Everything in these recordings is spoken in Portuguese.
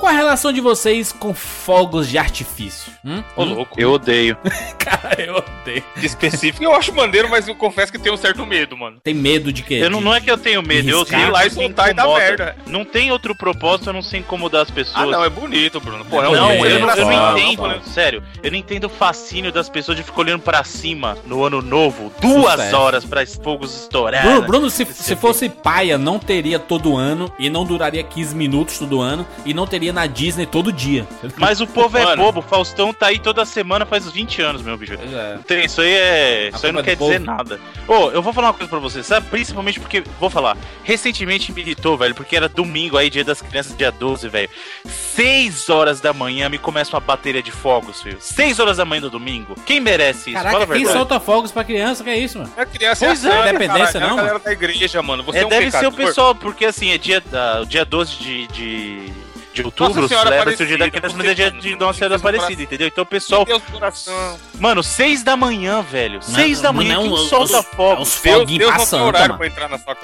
Qual a relação de vocês com fogos de artifício? Hum? Ô, louco. Eu odeio. Cara, eu odeio. De específico eu acho maneiro, mas eu confesso que tenho um certo medo, mano. Tem medo de quê? Eu não, não é que eu tenho medo, eu Ir lá e soltar e dar merda. Não tem outro propósito a não ser incomodar as pessoas. Ah, não, é bonito, Bruno. Pô, é Não, é, eu, não, eu não entendo, sério. Eu não entendo o fascínio das pessoas de ficar olhando pra cima no ano novo, duas Sucesso. horas pra fogos estourar. Bruno, Bruno, se, se fosse paia, não teria todo ano e não duraria 15 minutos todo ano e não teria na Disney todo dia. Mas o povo é Mano. bobo, Faustão tá aí toda semana faz 20 anos, meu bicho. É. Tem, isso aí é. Isso aí não é quer do dizer povo. nada. Ô, eu vou falar uma coisa pra você, sabe? Principalmente porque, vou falar, recentemente me irritou, velho, porque era domingo aí, dia das crianças, dia 12, velho. 6 horas da manhã me começa uma bateria de fogos, filho. 6 horas da manhã do domingo. Quem merece isso? Fala a Caraca, quem verdade. solta fogos pra criança? Que é isso, mano? A criança Pois é, a santa, independência não, É a galera da igreja, mano. Você é, É, um deve ser o pessoal, porque assim, é dia, da, dia 12 de, de, de outubro, celebra-se o dia da criança, mas é dia você- de Nossa Senhora Aparecida, entendeu? Então o pessoal. Deus do coração. Mano, 6 da manhã, velho. 6 da manhã, não, quem os- solta os- fogos? os foguinhos pra santa,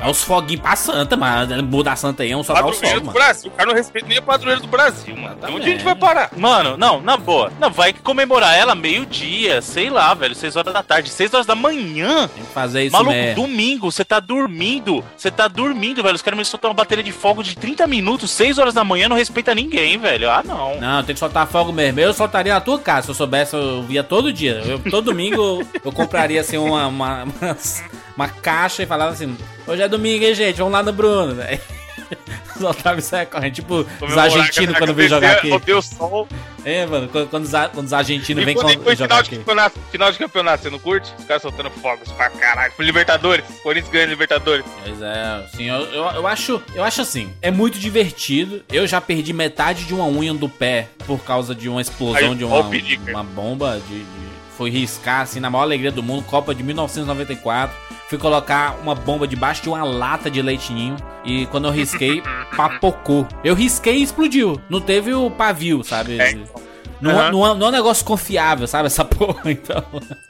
É os foguinhos pra santa, mano. Muda a santa aí, é um soltar os Padroeiro fogos, do mano. Brasil. O cara não respeita nem a padroeira do Brasil, mano. Exatamente. Onde a gente vai parar? Mano, não, na boa. Não, vai comemorar ela meio-dia, sei lá, velho, 6 horas da tarde, 6 horas da manhã. Tem que fazer isso Maluco, mesmo. domingo, você tá dormindo. Você tá dormindo, velho. Os caras me soltam uma bateria de fogo de 30 minutos, 6 horas da manhã, não respeita ninguém, velho. Ah, não. Não, tem que soltar fogo mesmo. Eu soltaria na tua casa. Se eu soubesse, eu via todo dia. Eu, todo domingo eu compraria assim uma, uma, uma, uma caixa e falava assim: Hoje é domingo, hein, gente? Vamos lá no Bruno, velho. Soltava isso aí correndo. Tipo, os argentinos que quando vem jogar aqui. Odeio o sol. É, mano, quando, os, quando os argentinos vêm foi jogar final de campeonato, final de campeonato, você não curte? Os caras soltando fogos pra caralho. Pro Libertadores. Corinthians ganha Libertadores. Pois é, assim, eu, eu, eu acho, eu acho assim, é muito divertido. Eu já perdi metade de uma unha do pé por causa de uma explosão Aí, de uma, uma bomba de, de- foi riscar assim na maior alegria do mundo, Copa de 1994. Fui colocar uma bomba debaixo de uma lata de leitinho e quando eu risquei, papocou. Eu risquei e explodiu. Não teve o pavio, sabe? É, Não, Aham. não, é- não é um negócio confiável, sabe? Essa porra, então.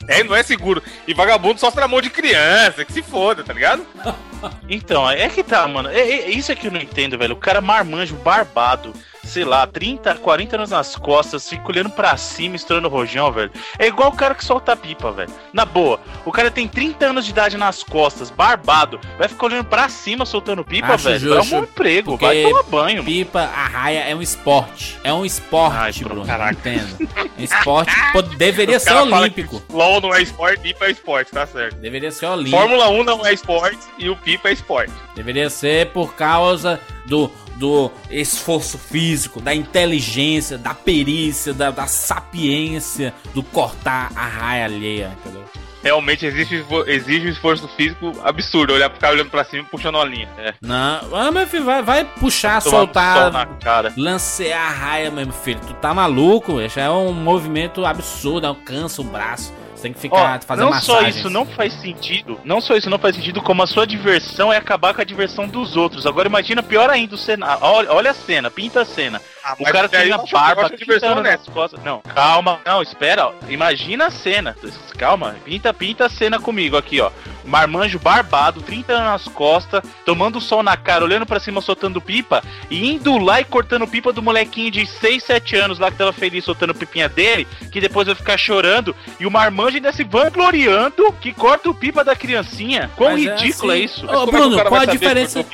É, não é seguro. E vagabundo só na mão de criança, que se foda, tá ligado? Então, é que tá, mano. É, é- isso é que eu não entendo, velho. O cara marmanjo, barbado, sei lá, 30, 40 anos nas costas, fica olhando pra cima, estourando rojão, velho. É igual o cara que solta pipa, velho. Na boa, o cara tem 30 anos de idade nas costas, barbado, vai ficar olhando pra cima soltando pipa, Acho velho. justo, é um emprego, vai tomar banho. Pipa, a raia é um esporte. É um esporte, Ai, Bruno. caraca. Entendo. É um esporte deveria ser olímpico. LOL não é esporte, pipa é esporte, tá certo. Deveria ser olímpico. Fórmula 1 não é esporte e o pipa é esporte. Deveria ser por causa do, do esforço físico, da inteligência, da perícia, da, da sapiência, do cortar a raia alheia, entendeu? Realmente exige, exige um esforço físico absurdo, olhar ficar olhando pra cima e puxando uma linha. É. Não, ah, meu filho, vai, vai puxar, Tomar sol soltar, cara. lancear a raia mesmo, filho. Tu tá maluco, isso é um movimento absurdo, alcança o braço. Você tem que ficar Ó, fazendo não só massagem. isso não faz sentido, não só isso não faz sentido, como a sua diversão é acabar com a diversão dos outros. Agora imagina pior ainda o cenário. Olha, olha a cena, pinta a cena. Ah, O cara tem a barba pintando nas costas. Não, calma, não, espera. ó. Imagina a cena. Calma, pinta, pinta a cena comigo aqui, ó. Marmanjo barbado, 30 anos nas costas, tomando sol na cara, olhando pra cima, soltando pipa, e indo lá e cortando pipa do molequinho de 6, 7 anos lá que tava feliz soltando pipinha dele, que depois vai ficar chorando, e o marmanjo ainda se vangloriando que corta o pipa da criancinha. Quão Mas é ridículo é, assim. isso? Ô, é Bruno, cara qual a diferença?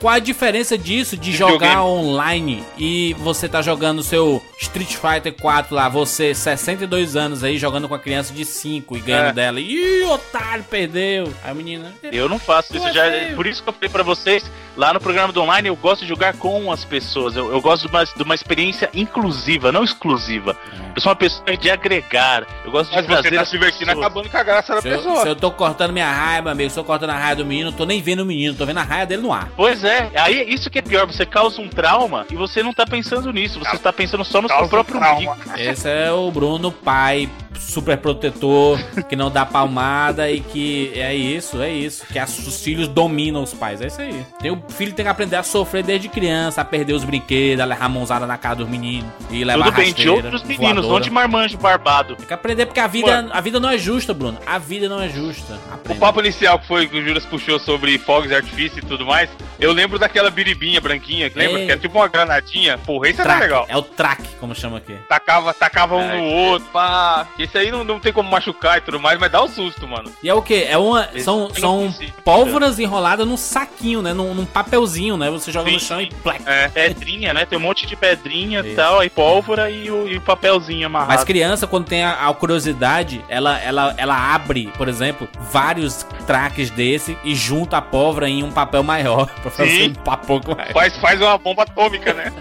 Qual a diferença disso de De jogar videogame. online e você tá jogando seu Street Fighter 4 lá, você 62 anos aí jogando com a criança de 5 e ganhando É. dela. Ih, otário, perdeu. Aí a menina. Eu não faço isso já. feio. Por isso que eu falei pra vocês, lá no programa do online, eu gosto de jogar com as pessoas. Eu, eu gosto de uma, de uma experiência inclusiva, não exclusiva. Eu sou uma pessoa de agregar. Eu gosto Mas de você trazer tá se divertindo pessoas. acabando com a graça da Se eu, pessoa. se eu tô cortando minha meu amigo, se eu tô cortando a raia do menino, eu tô nem vendo o menino, tô vendo a raia dele no ar. Pois é, aí isso que é pior, você causa um trauma e você não tá pensando nisso, você tá pensando só no seu próprio umbigo. Esse é o Bruno, pai super protetor, que não dá palmada e que é isso, é isso. Que as, os filhos dominam os pais. É isso aí. Tem, o filho tem que aprender a sofrer desde criança, a perder os brinquedos, a levar a mãozada na cara dos meninos e levar Tudo bem, de outros meninos, não voadora. de marmanjo barbado. Tem que aprender porque a vida, a vida não é justa, Bruno. A vida não é justa. O Aprenda. papo inicial que foi que o Juras puxou sobre fogos de artifício e tudo mais, eu lembro daquela biribinha branquinha, que lembra? Ei. Que era tipo uma granadinha. Porra, isso Traque. legal. É o track, como chama aqui. Tacava, tacava um É. no outro, pá. Esse aí não, não tem como machucar e tudo mais, mas dá um susto, mano. E é o que? É uma. São, são pólvoras enroladas num saquinho, né? Num, num papelzinho, né? Você joga no Sim. chão e plec. É. Pedrinha, né? Tem um monte de pedrinha e Isso. tal, aí pólvora e o, e o papelzinho amarrado. Mas criança, quando tem a, a curiosidade, ela, ela, ela abre, por exemplo, vários traques desse e junta a pólvora em um papel maior pra fazer Sim. um papoco maior. Faz, faz uma bomba atômica, né?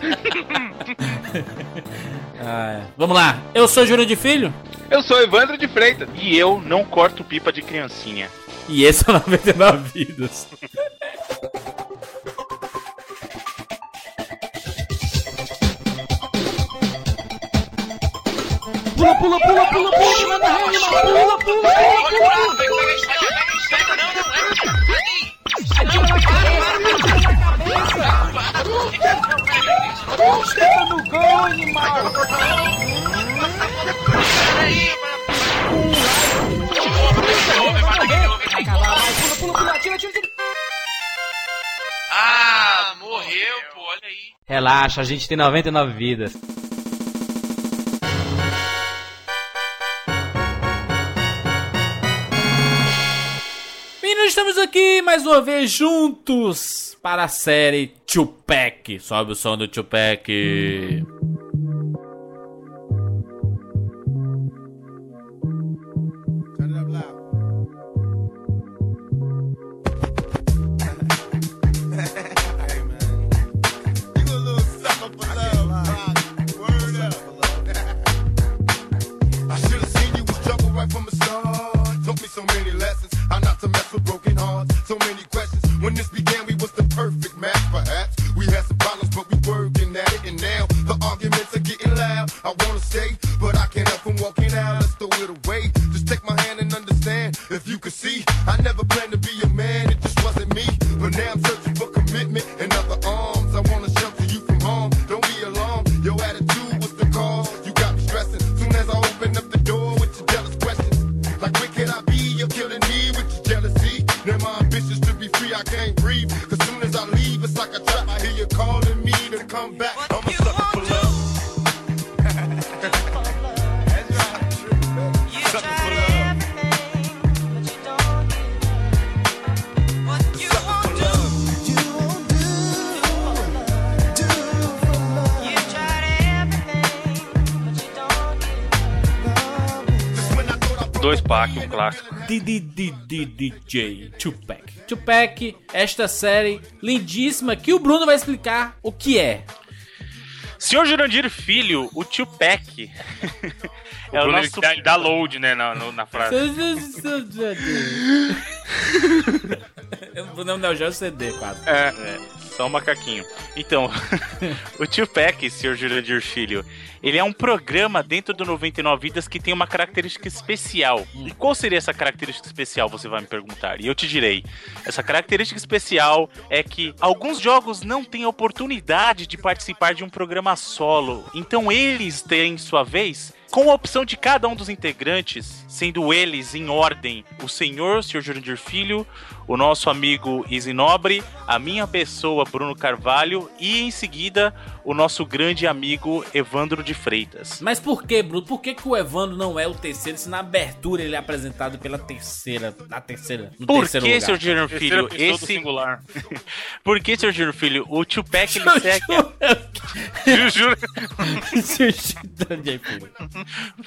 Ah, é. Vamos lá. Eu sou Júlio de Filho Eu sou Evandro de Freitas. E eu não corto pipa de criancinha. e esse é o 99 Vidas. Ah, morreu, pô, olha aí. Relaxa, a gente tem 99 vidas. Meninos, estamos aqui mais uma vez juntos para a série Tupac. Sobe o som do Tupac. I DJ Tupac. Tupac, esta série lindíssima que o Bruno vai explicar o que é. Senhor Jurandir Filho, o Tupac. é o Bruno, nosso. ele dá- dá load, né, na, no- na frase. o Bruno é um Neo Geo CD, quase. É, só um macaquinho. Então, o Tupac, Senhor Jurandir Filho, ele é um programa dentro do 99 Vidas que tem uma característica especial. E qual seria essa característica especial, você vai me perguntar? E eu te direi. Essa característica especial é que alguns jogos não têm a oportunidade de participar de um programa solo. Então eles têm, sua vez, com a opção de cada um dos integrantes, sendo eles em ordem o senhor, Sr. Jurandir Filho, o nosso amigo Easy Nobre, a minha pessoa, Bruno Carvalho, e em seguida o nosso grande amigo Evandro de Freitas. Mas por que, Bruno? Por que, que o Evandro não é o terceiro se na abertura ele é apresentado pela terceira, na terceira, no Por terceiro que, lugar? Sr. Júnior Terceira Filho, esse... singular. Por que, Sr. Júnior Filho, o Tupac ele segue... Juro.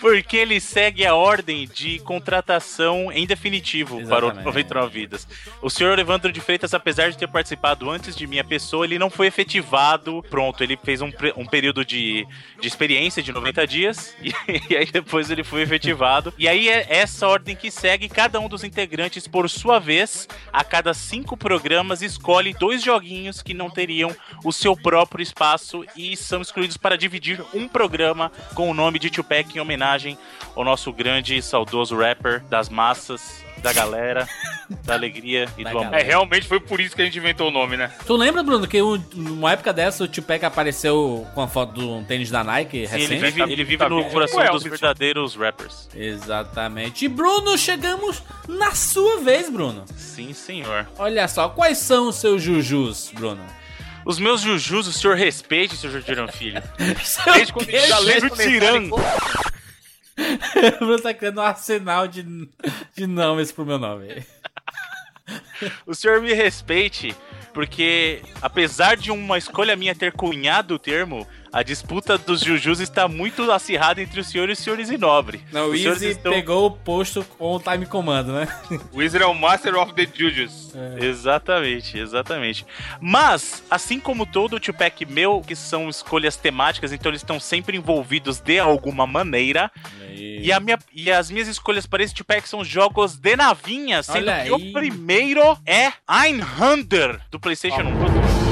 Porque ele segue a ordem de contratação em definitivo para o Exatamente. 99 Vidas. O senhor Evandro de Freitas, apesar de ter participado antes de minha pessoa, ele não foi efetivado. Pronto, ele fez um, um período de, de experiência de 90 dias e, e aí depois ele foi efetivado. E aí é essa ordem que segue. Cada um dos integrantes, por sua vez, a cada cinco programas, escolhe dois joguinhos que não teriam o seu próprio espaço e são escolhidos para dividir um programa com o nome de Tupac em homenagem ao nosso grande e saudoso rapper das massas, da galera, da alegria e Da do amor. É, realmente foi por isso que a gente inventou o nome, né? Tu lembra, Bruno, que um- numa época dessa o Tupac apareceu com a foto de um tênis da Nike Sim, ele recente? vive, ele vive no coração dos verdadeiros rappers. Exatamente. E Bruno, chegamos na sua vez, Bruno. Sim, senhor. Olha só, quais são os seus jujus, Bruno? Os meus jujus, o senhor respeite, senhor Jordirão Filho. Seu Desde quando quê, já lembro tirando. O Bruno tá criando um arsenal de, de nomes pro meu nome. O senhor me respeite, porque apesar de uma escolha minha ter cunhado o termo, a disputa dos jujus está muito acirrada entre os senhores e os senhores e nobre. Não, o os Easy pegou o posto com o time comando, né? O Wizard é o Master of the Jujus. Exatamente, exatamente. Mas, assim como todo o Tupac meu, que são escolhas temáticas, então eles estão sempre envolvidos de alguma maneira. E, a minha, e as minhas escolhas para esse Tupac são jogos de navinha, sendo Olha que aí. o primeiro é Einhander, do PlayStation 1.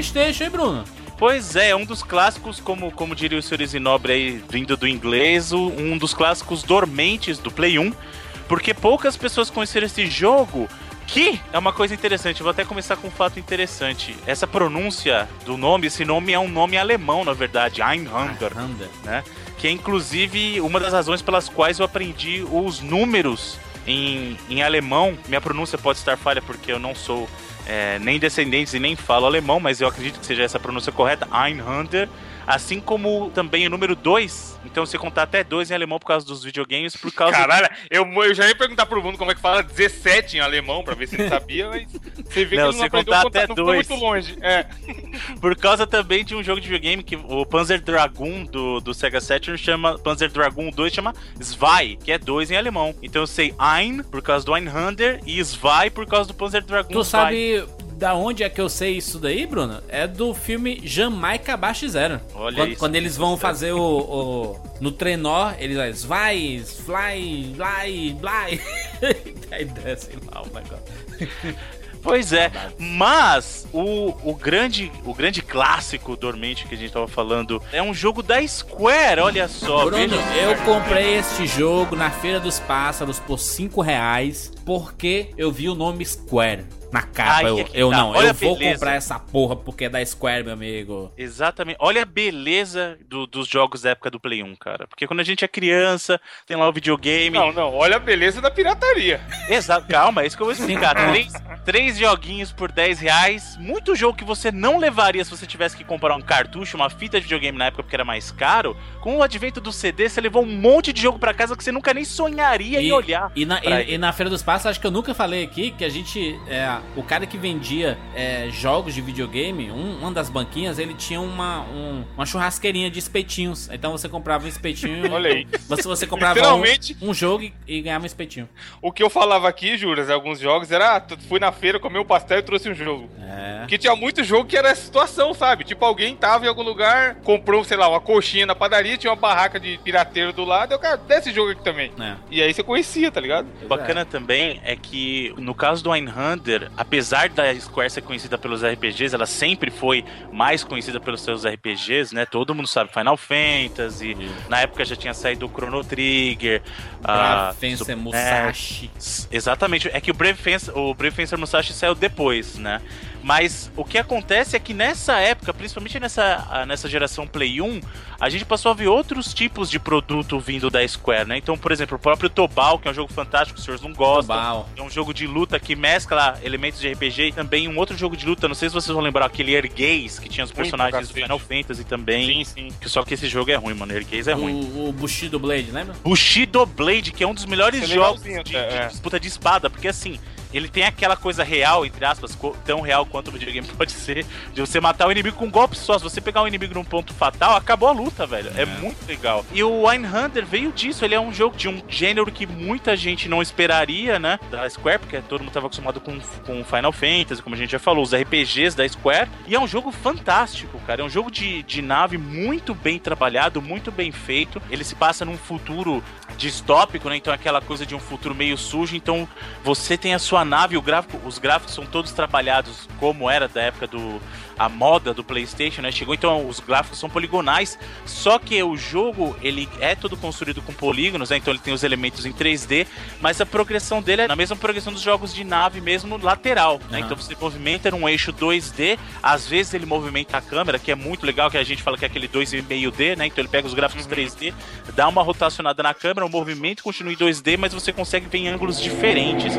PlayStation, hein, Bruno? Pois é, é um dos clássicos, como, como diria o senhor Isinobre aí, vindo do inglês, um dos clássicos dormentes do Play 1, porque poucas pessoas conheceram esse jogo, que é uma coisa interessante, vou até começar com um fato interessante. Essa pronúncia do nome, esse nome é um nome alemão, na verdade, Einhander, né? Que é inclusive uma das razões pelas quais eu aprendi os números em, em alemão. Minha pronúncia pode estar falha porque eu não sou é, nem descendentes e nem falo alemão, mas eu acredito que seja essa pronúncia correta, Einhander. Assim como também o número 2. Então, você contar até 2 em alemão por causa dos videogames, por causa Caralho, eu, eu já ia perguntar pro Bruno como é que fala 17 em alemão, pra ver se ele sabia, mas você vê Não, que ele não se aprendeu contar até não foi dois. muito longe. É. Por causa também de um jogo de videogame que o Panzer Dragoon do, do Sega Saturn chama Panzer Dragoon 2 chama Zwei, que é 2 em alemão. Então eu sei Ein por causa do Einhander e Zwei por causa do Panzer Dragoon Tu Zwei. sabe da onde é que eu sei isso daí, Bruno? É do filme Jamaica Abaixo de Zero. Olha quando, isso. quando eles vão fazer o, o- No trenó, eles vai vai, fly, fly, fly. Aí desce lá o negócio. Pois é, mas o, o, grande, o grande clássico dormente que a gente tava falando é um jogo da Square, olha só. Bruno, eu comprei este jogo na Feira dos Pássaros por 5 reais porque eu vi o nome Square na capa. Aí eu é eu tá. não, Olha eu vou beleza. comprar essa porra porque é da Square, meu amigo. Exatamente. Olha a beleza do- dos jogos da época do Play 1, cara. Porque quando a gente é criança, tem lá o videogame. Não, não, olha a beleza da pirataria. Exato, calma, é isso que eu vou explicar. três, três joguinhos por 10 reais. Muito jogo que você não levaria se você tivesse que comprar um cartucho, uma fita de videogame na época porque era mais caro. Com o advento do CD, você levou um monte de jogo pra casa que você nunca nem sonharia em olhar. E na, e- e na Feira dos Passos, acho que eu nunca falei aqui que a gente. É, o cara que vendia é, jogos de videogame, um, uma das banquinhas, ele tinha uma, um- uma churrasqueirinha de espetinhos. Então você comprava um espetinho. Olha aí. Você, você comprava um, um jogo e, e ganhava um espetinho. O que eu falava aqui, Juras, em alguns jogos, era, ah, fui na feira, comi um pastel e trouxe um jogo. É. Porque tinha muito jogo que era essa situação, sabe? Tipo, alguém tava em algum lugar, comprou, sei lá, uma coxinha na padaria, tinha uma barraca de pirateiro do lado, eu, cara, desse jogo aqui também. É. E aí você conhecia, tá ligado? Bacana também é que, no caso do Einhander, apesar da Square ser conhecida pelos RPGs, ela sempre foi mais conhecida pelos seus RPGs, né? Todo mundo sabe Final Fantasy, na época já tinha saído o Chrono Trigger, a Fencer Musashi. S- Exatamente, é que o Brave Fencer, o Brave Fencer Musashi saiu depois, né? Mas o que acontece é que nessa época, principalmente nessa, nessa geração Play 1, a gente passou a ver outros tipos de produto vindo da Square, né? Então, por exemplo, o próprio Tobal, que é um jogo fantástico, os senhores não gostam. Tobal. É um jogo de luta que mescla elementos de RPG e também um outro jogo de luta, não sei se vocês vão lembrar, aquele Ergaze, que tinha os Muito personagens do cacete. Final Fantasy também. Sim, sim. Que só que esse jogo é ruim, mano. Ergaze é ruim. O, o Bushido Blade, lembra? Bushido Blade, que é um dos melhores é jogos de, legalzinho, de é. disputa de espada, porque assim, ele tem aquela coisa real, entre aspas, tão real quanto o videogame pode ser, de você matar o inimigo com um golpe só. Se você pegar o inimigo num ponto fatal, acabou a luta, velho. É, muito legal. E o Hunter veio disso. Ele é um jogo de um gênero que muita gente não esperaria, né? Da Square, porque todo mundo tava acostumado com, com Final Fantasy, como a gente já falou, os RPGs da Square. E é um jogo fantástico, cara. É um jogo de, de nave muito bem trabalhado, muito bem feito. Ele se passa num futuro distópico, né? Então é aquela coisa de um futuro meio sujo. Então você tem a sua nave, o gráfico, os gráficos são todos trabalhados como era da época do a moda do PlayStation, né? Chegou então os gráficos são poligonais, só que o jogo ele é todo construído com polígonos, né? Então ele tem os elementos em 3D, mas a progressão dele é na mesma progressão dos jogos de nave mesmo lateral, né? Aham. Então você movimenta num eixo 2D, às vezes ele movimenta a câmera, que é muito legal, que a gente fala que é aquele 2,5D, né? Então ele pega os gráficos 3D, dá uma rotacionada na câmera, o movimento continua em 2D, mas você consegue ver em ângulos diferentes.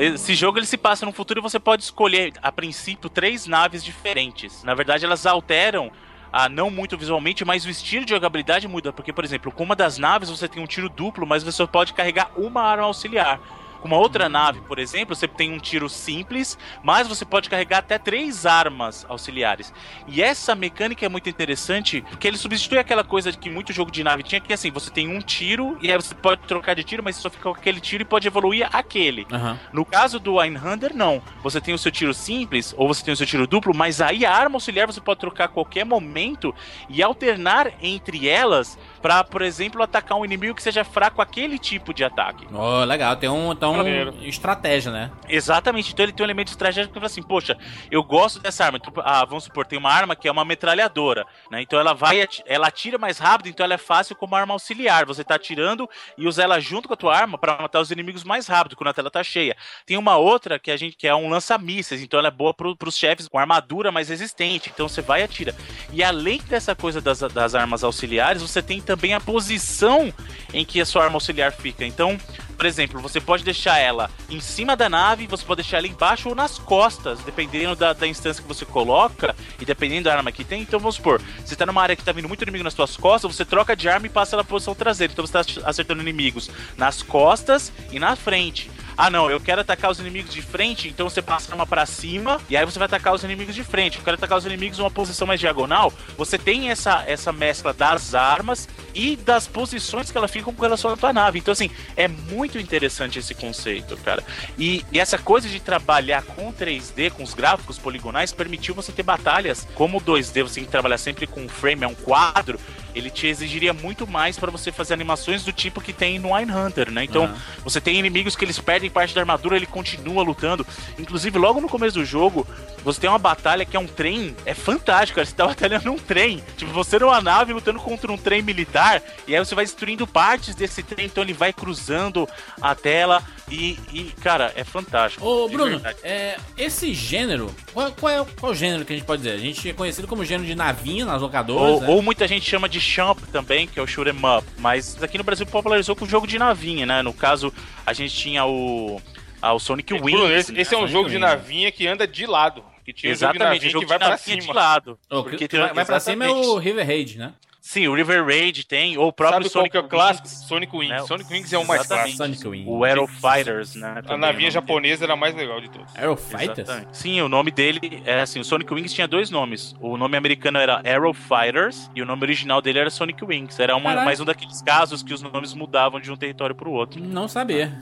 Esse jogo ele se passa no futuro e você pode escolher, a princípio, três naves diferentes. Na verdade, elas alteram. Ah, não muito visualmente, mas o estilo de jogabilidade muda. Porque, por exemplo, com uma das naves você tem um tiro duplo, mas você pode carregar uma arma auxiliar. Com uma outra nave, por exemplo, você tem um tiro simples, mas você pode carregar até três armas auxiliares. E essa mecânica é muito interessante, porque ele substitui aquela coisa que muito jogo de nave tinha, que assim, você tem um tiro, e aí você pode trocar de tiro, mas você só fica com aquele tiro e pode evoluir aquele. Aham. No caso do Einhander, não. Você tem o seu tiro simples, ou você tem o seu tiro duplo, mas aí a arma auxiliar você pode trocar a qualquer momento e alternar entre elas pra, por exemplo, atacar um inimigo que seja fraco aquele tipo de ataque. Oh, legal, tem um então Maneiro. estratégia, né? Exatamente, então ele tem um elemento estratégico que fala assim, poxa, eu gosto dessa arma. Tipo, ah, vamos supor, tem uma arma que é uma metralhadora, né? Então ela vai, ela atira mais rápido, então ela é fácil como arma auxiliar. Você tá atirando e usa ela junto com a tua arma pra matar os inimigos mais rápido, quando a tela tá cheia. Tem uma outra que a gente que é um lança-mísseis, então ela é boa pro, pros chefes com armadura mais resistente. Então você vai e atira. E além dessa coisa das, das armas auxiliares, você tem também a posição em que a sua arma auxiliar fica. Então, por exemplo, você pode deixar ela em cima da nave, você pode deixar ela embaixo ou nas costas, dependendo da, da instância que você coloca e dependendo da arma que tem. Então vamos supor, você tá numa área que tá vindo muito inimigo nas suas costas, você troca de arma e passa na posição traseira. Então você tá acertando inimigos nas costas e na frente. Ah, não, eu quero atacar os inimigos de frente, então você passa uma pra cima e aí você vai atacar os inimigos de frente. Eu quero atacar os inimigos numa posição mais diagonal. Você tem essa, essa mescla das armas e das posições que ela fica com relação à tua nave. Então, assim, é muito interessante esse conceito, cara. E, e essa coisa de trabalhar com 3D, com os gráficos poligonais, permitiu você ter batalhas como o 2D, você tem que trabalhar sempre com um frame, é um quadro. Ele te exigiria muito mais para você fazer animações do tipo que tem no Hunter, né? Então, Aham. você tem inimigos que eles perdem parte da armadura, ele continua lutando. Inclusive, logo no começo do jogo, você tem uma batalha que é um trem. É fantástico, cara. Você tá batalhando num trem. Tipo, você numa nave lutando contra um trem militar. E aí você vai destruindo partes desse trem. Então ele vai cruzando a tela. E, e, cara, é fantástico. Ô, Bruno, é, esse gênero, qual, qual é, qual o gênero que a gente pode dizer? A gente é conhecido como gênero de navinha nas locadoras, Ou, né? ou muita gente chama de champ também, que é o shoot 'em up. Mas aqui no Brasil popularizou com o jogo de navinha, né? No caso, a gente tinha o, ah, o Sonic Wings. Bruno, esse, né? esse é um Sonic jogo de Wings. navinha que anda de lado. Que tinha um jogo de Exatamente, navinha o jogo que vai de pra navinha de cima. lado. Porque que vai, vai pra cima é exatamente. o River Raid, né? Sim, o River Raid tem, ou o próprio Sabe qual Sonic que é o clássico? Wings, Sonic Wings. né? Sonic Wings é o mais Exatamente. clássico. Sonic Wing. O Aero Fighters, né? A também, navinha o nome japonesa era a mais legal de todos. Aero. Fighters? Exatamente. Sim, o nome dele é assim, o Sonic Wings tinha dois nomes. O nome americano era Aero Fighters e o nome original dele era Sonic Wings. Era uma, mais um daqueles casos que os nomes mudavam de um território pro outro. Não sabia.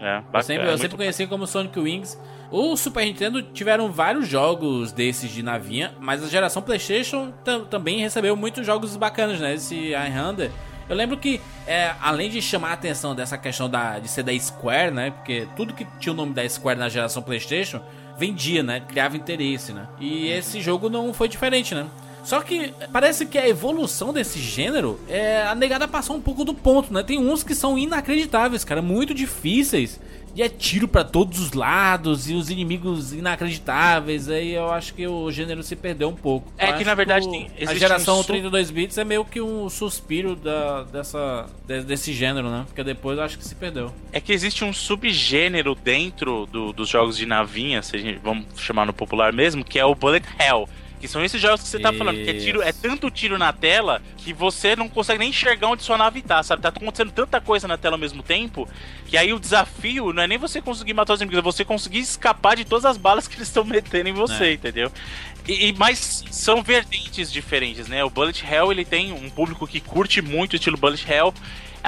É, Eu bacana, sempre, é eu muito sempre conheci como Sonic Wings. O Super Nintendo tiveram vários jogos desses de navinha, mas a geração PlayStation tam- também recebeu muitos jogos bacanas, né? Esse Islander. Eu lembro que, é, além de chamar a atenção dessa questão da, de ser da Square, né? Porque tudo que tinha o nome da Square na geração PlayStation vendia, né? Criava interesse, né? E esse jogo não foi diferente, né? Só que parece que a evolução desse gênero é a negada passou um pouco do ponto, né? Tem uns que são inacreditáveis, cara, muito difíceis E é tiro pra todos os lados e os inimigos inacreditáveis. Aí eu acho que o gênero se perdeu um pouco. É que, na verdade, tem- a geração um su- 32 bits é meio que um suspiro da, dessa, de- desse gênero, né? Porque depois eu acho que se perdeu. É que existe um subgênero dentro do- dos jogos de navinha, se a gente, vamos chamar no popular mesmo, que é o Bullet Hell. Que são esses jogos que você tá falando, que é, tiro, é tanto tiro na tela que você não consegue nem enxergar onde sua nave tá, sabe? Tá acontecendo tanta coisa na tela ao mesmo tempo, que aí o desafio não é nem você conseguir matar os inimigos, é você conseguir escapar de todas as balas que eles estão metendo em você, É. entendeu? E, e- mas são vertentes diferentes, né? O Bullet Hell ele tem um público que curte muito o estilo Bullet Hell.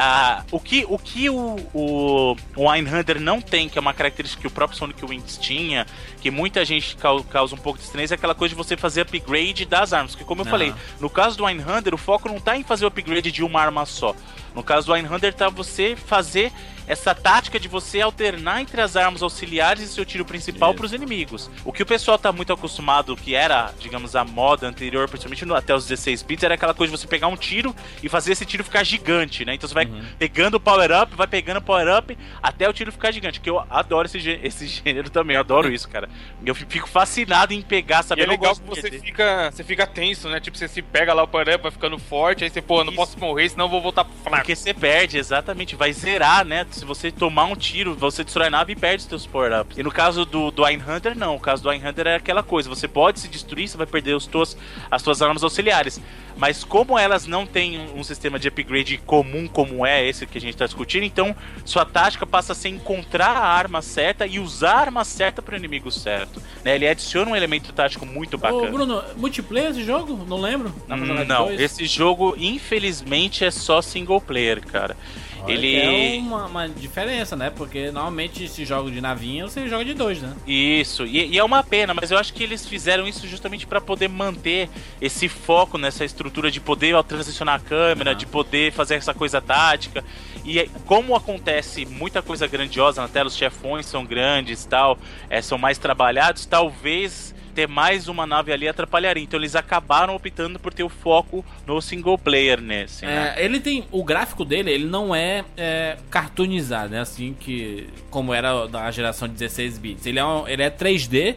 Ah, o que o, que o, o, o Einhander não tem, que é uma característica que o próprio Sonic Wings tinha, que muita gente cau- causa um pouco de estranheza, é aquela coisa de você fazer upgrade das armas. Que como eu Aham. falei, no caso do Einhander, o foco não tá em fazer o upgrade de uma arma só. No caso do Einhander, tá você fazer essa tática de você alternar entre as armas auxiliares e seu tiro principal para os inimigos. O que o pessoal tá muito acostumado, que era, digamos, a moda anterior, principalmente no- até os 16 bits, era aquela coisa de você pegar um tiro e fazer esse tiro ficar gigante, né? Então você vai Uhum. pegando o power-up, vai pegando o power-up até o tiro ficar gigante. Que eu adoro esse, gê- esse gênero também, eu adoro isso, cara. Eu fi- fico fascinado em pegar, sabe? E é legal que você fica, você fica tenso, né? Tipo, você se pega lá o power vai ficando forte, aí você, pô, não Isso. posso morrer, senão eu vou voltar fraco. Porque você perde, exatamente. Vai zerar, né? Se você tomar um tiro, você destrói a nave e perde os seus power-ups. E no caso do, do Einhunter, não. O caso do Einhunter é aquela coisa. Você pode se destruir, você vai perder os tuas, as suas armas auxiliares. Mas como elas não têm um, um sistema de upgrade comum como é esse que a gente tá discutindo, então sua tática passa a ser encontrar a arma certa e usar a arma certa pro inimigo certo. Né? Ele adiciona um elemento tático muito Ô, bacana. Bruno, multiplayer esse jogo? Não lembro. Não, dois? esse jogo, infelizmente, é só single player, cara. Olha ele. É uma, uma diferença, né? Porque normalmente esse jogo de navinha você joga de dois, né? Isso, e, e é uma pena, mas eu acho que eles fizeram isso justamente para poder manter esse foco nessa estrutura de poder transicionar a câmera, Aham. de poder fazer essa coisa tática. E é- como acontece muita coisa grandiosa na tela, os chefões são grandes tal, é, são mais trabalhados, talvez ter mais uma nave ali atrapalharia. Então eles acabaram optando por ter o foco no single player nesse, né? É, ele tem. O gráfico dele, ele não é, é cartoonizado, né? Assim que. Como era da geração de 16 bits. Ele é, um- ele é 3D.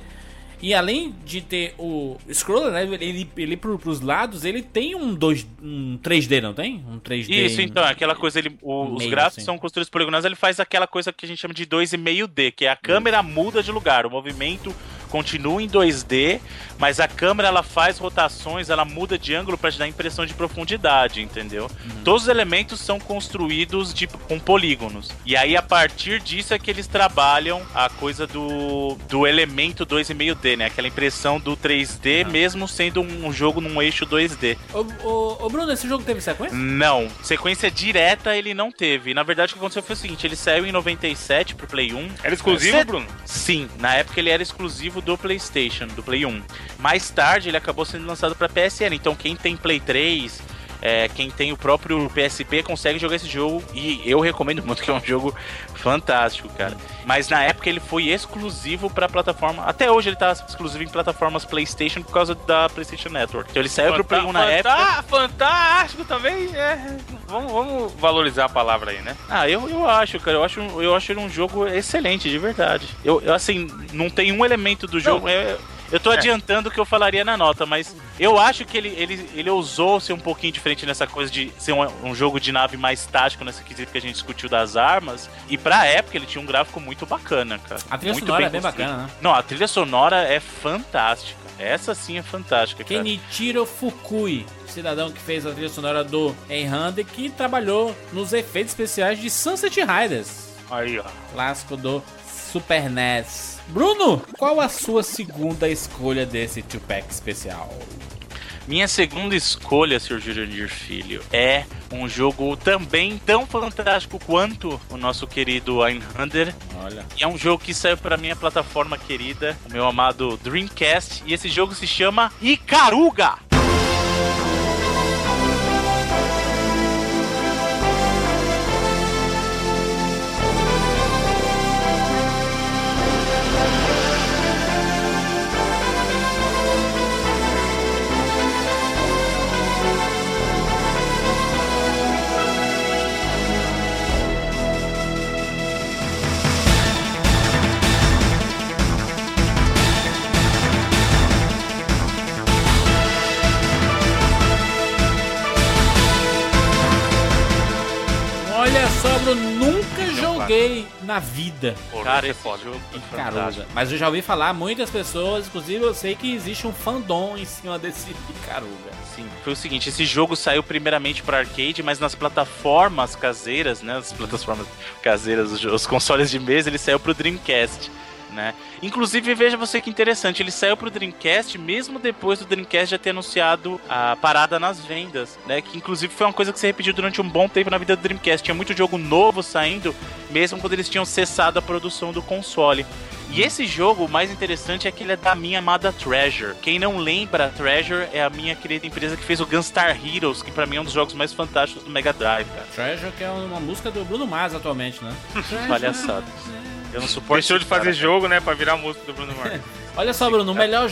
E além de ter o scroller, né? Ele, ele pro, pros lados, ele tem um, dois, um 3D, não tem? Um 3D. Isso, então, aquela coisa, ele, o- os gráficos assim. são construídos poligonais, ele faz aquela coisa que a gente chama de 2,5D, que é a câmera muda de lugar, o movimento continua em 2D, mas a câmera ela faz rotações, ela muda de ângulo para te dar a impressão de profundidade, entendeu? Uhum. Todos os elementos são construídos de, com polígonos. E aí, a partir disso, é que eles trabalham a coisa do, do elemento 2,5D, né? Aquela impressão do 3D, mesmo sendo um jogo num eixo 2D. Ô, ô, ô, Bruno, esse jogo teve sequência? Não, sequência direta ele não teve. Na verdade, o que aconteceu foi o seguinte: ele saiu em 97 pro Play 1. Era exclusivo, Cê- Bruno? Sim, na época ele era exclusivo do PlayStation, do Play 1. Mais tarde ele acabou sendo lançado pra PSN. Então quem tem Play 3, é, quem tem o próprio PSP consegue jogar esse jogo e eu recomendo muito que é um jogo fantástico, cara. Mas na época ele foi exclusivo pra plataforma. Até hoje ele tá exclusivo em plataformas PlayStation por causa da PlayStation Network. Então ele saiu pro Play 1 na época. Fantástico também, é. Vamos, vamos valorizar a palavra aí, né? Ah, eu, eu acho, cara. Eu acho, eu acho ele um jogo excelente, de verdade. Eu, eu, assim, não tem um elemento do jogo. é- eu tô É. adiantando o que eu falaria na nota, mas eu acho que ele, ele, ele ousou ser um pouquinho diferente nessa coisa de ser um, um jogo de nave mais tático, nessa quesito que a gente discutiu das armas. E pra época ele tinha um gráfico muito bacana, cara. A trilha muito sonora é bem construído. bacana, né? Não, a trilha sonora é fantástica. Essa sim é fantástica, cara. Kenichiro Fukui, cidadão que fez a trilha sonora do Enhand que trabalhou nos efeitos especiais de Sunset Riders, Aí, ó. clássico do Super NES. Bruno, qual a sua segunda escolha desse Tupac especial? Minha segunda escolha, Sr. Jurandir Filho, é um jogo também tão fantástico quanto o nosso querido Einhander. Olha. E é um jogo que saiu para minha plataforma querida, o meu amado Dreamcast. E esse jogo se chama Icaruga! Olha só, Bruno, nunca joguei na vida Pô, Cara, esse é foda. jogo é fantástico. Mas eu já ouvi falar muitas pessoas, inclusive eu sei que existe um fandom em cima desse Icaruga. Sim, foi o seguinte, esse jogo saiu primeiramente para arcade, mas nas plataformas caseiras, né, as plataformas caseiras, os, os consoles de mesa, ele saiu pro Dreamcast, né? Inclusive, veja você que interessante, ele saiu pro Dreamcast mesmo depois do Dreamcast já ter anunciado a parada nas vendas, né? Que inclusive foi uma coisa que se repetiu durante um bom tempo na vida do Dreamcast. Tinha muito jogo novo saindo, mesmo quando eles tinham cessado a produção do console. E esse jogo, o mais interessante é que ele é da minha amada Treasure. Quem não lembra, Treasure é a minha querida empresa que fez o Gunstar Heroes, que pra mim é um dos jogos mais fantásticos do Mega Drive, cara. Treasure, que é uma música do Bruno Mars atualmente, né? Palhaçada. Eu não suporto Deixou de esse cara, fazer jogo, né? Pra virar música do Bruno Mars. Olha só, Bruno, o melhor,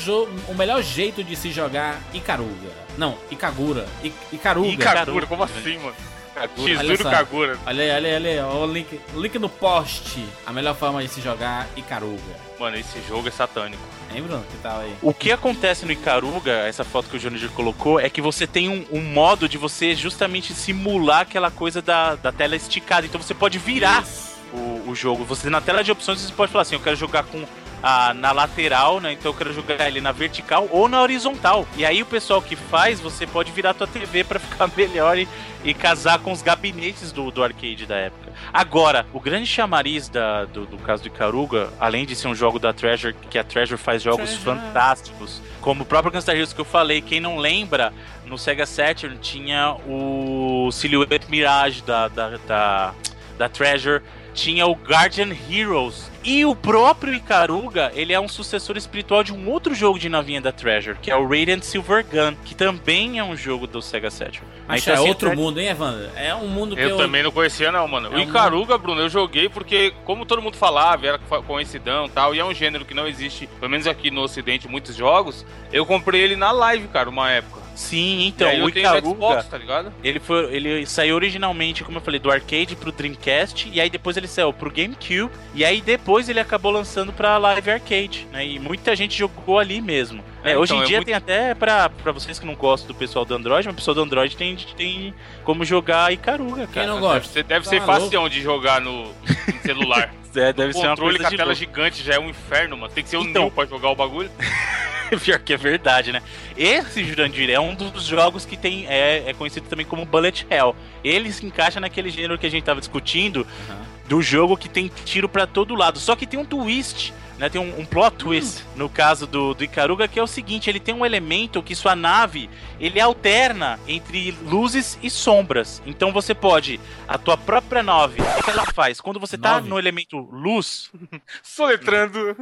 o melhor jeito de se jogar Icaruga. Não, Ikagura. I, Icaruga. Ih, Kagura, como assim, mano? Olha Shizuru só. Kagura. Olha aí, olha aí, olha aí, ó, o link, link no post. A melhor forma de se jogar Icaruga. Mano, esse jogo é satânico. Hein, Bruno? Que tal aí? O que acontece no Icaruga, essa foto que o Junior colocou, é que você tem um, um modo de você justamente simular aquela coisa da, da tela esticada. Então você pode virar Isso. O, o jogo. Você na tela de opções você pode falar assim, eu quero jogar com a, na lateral, né? Então eu quero jogar ele na vertical ou na horizontal. E aí o pessoal que faz, você pode virar a tua TV pra ficar melhor e, e casar com os gabinetes do, do arcade da época. Agora, o grande chamariz da, do, do caso do Icaruga, além de ser um jogo da Treasure, que a Treasure faz jogos Treasure. fantásticos, como o próprio Gunstar Heroes que eu falei, quem não lembra, no Sega Saturn tinha o Silhouette Mirage da, da, da, da Treasure, tinha o Guardian Heroes. E o próprio Icaruga, ele é um sucessor espiritual de um outro jogo de navinha da Treasure, que é o Radiant Silver Gun, que também é um jogo do Sega Saturn. Mas Então, é assim, outro Tre- mundo, hein, Evandro? É um mundo que Eu, eu... também não conhecia, não, mano. É o um- Icaruga, Bruno, eu joguei porque, como todo mundo falava, era co- coincidão e tal, e é um gênero que não existe, pelo menos aqui no Ocidente, em muitos jogos. Eu comprei ele na live, cara, uma época. Sim, então, o no Icaruga, Xbox, tá ligado? ele, foi, ele saiu originalmente, como eu falei, do arcade pro Dreamcast, e aí depois ele saiu pro GameCube, e aí depois ele acabou lançando pra Live Arcade, né? E muita gente jogou ali mesmo. É, É, hoje então, em é dia muito- tem até pra, pra vocês que não gostam do pessoal do Android, mas o pessoal do Android tem, tem como jogar Icaruga, Quem cara. não Deve gosta? ser, deve Tá ser maluco? facião de jogar no em celular. É, deve o ser uma controle com a de tela gigante já é um inferno, mano. Tem que ser o Então. Nil pra jogar o bagulho. Pior que é verdade, né? Esse Jurandir é um dos jogos que tem é, é conhecido também como Bullet Hell. Ele se encaixa naquele gênero que a gente tava discutindo Aham. do jogo que tem tiro pra todo lado. Só que tem um twist, né? Tem um, um plot twist no caso do, do Icaruga que é o seguinte: ele tem um elemento que sua nave ele alterna entre luzes e sombras. Então você pode a tua própria nave. O que ela faz? Quando você tá Nove? no elemento luz, Soletrando.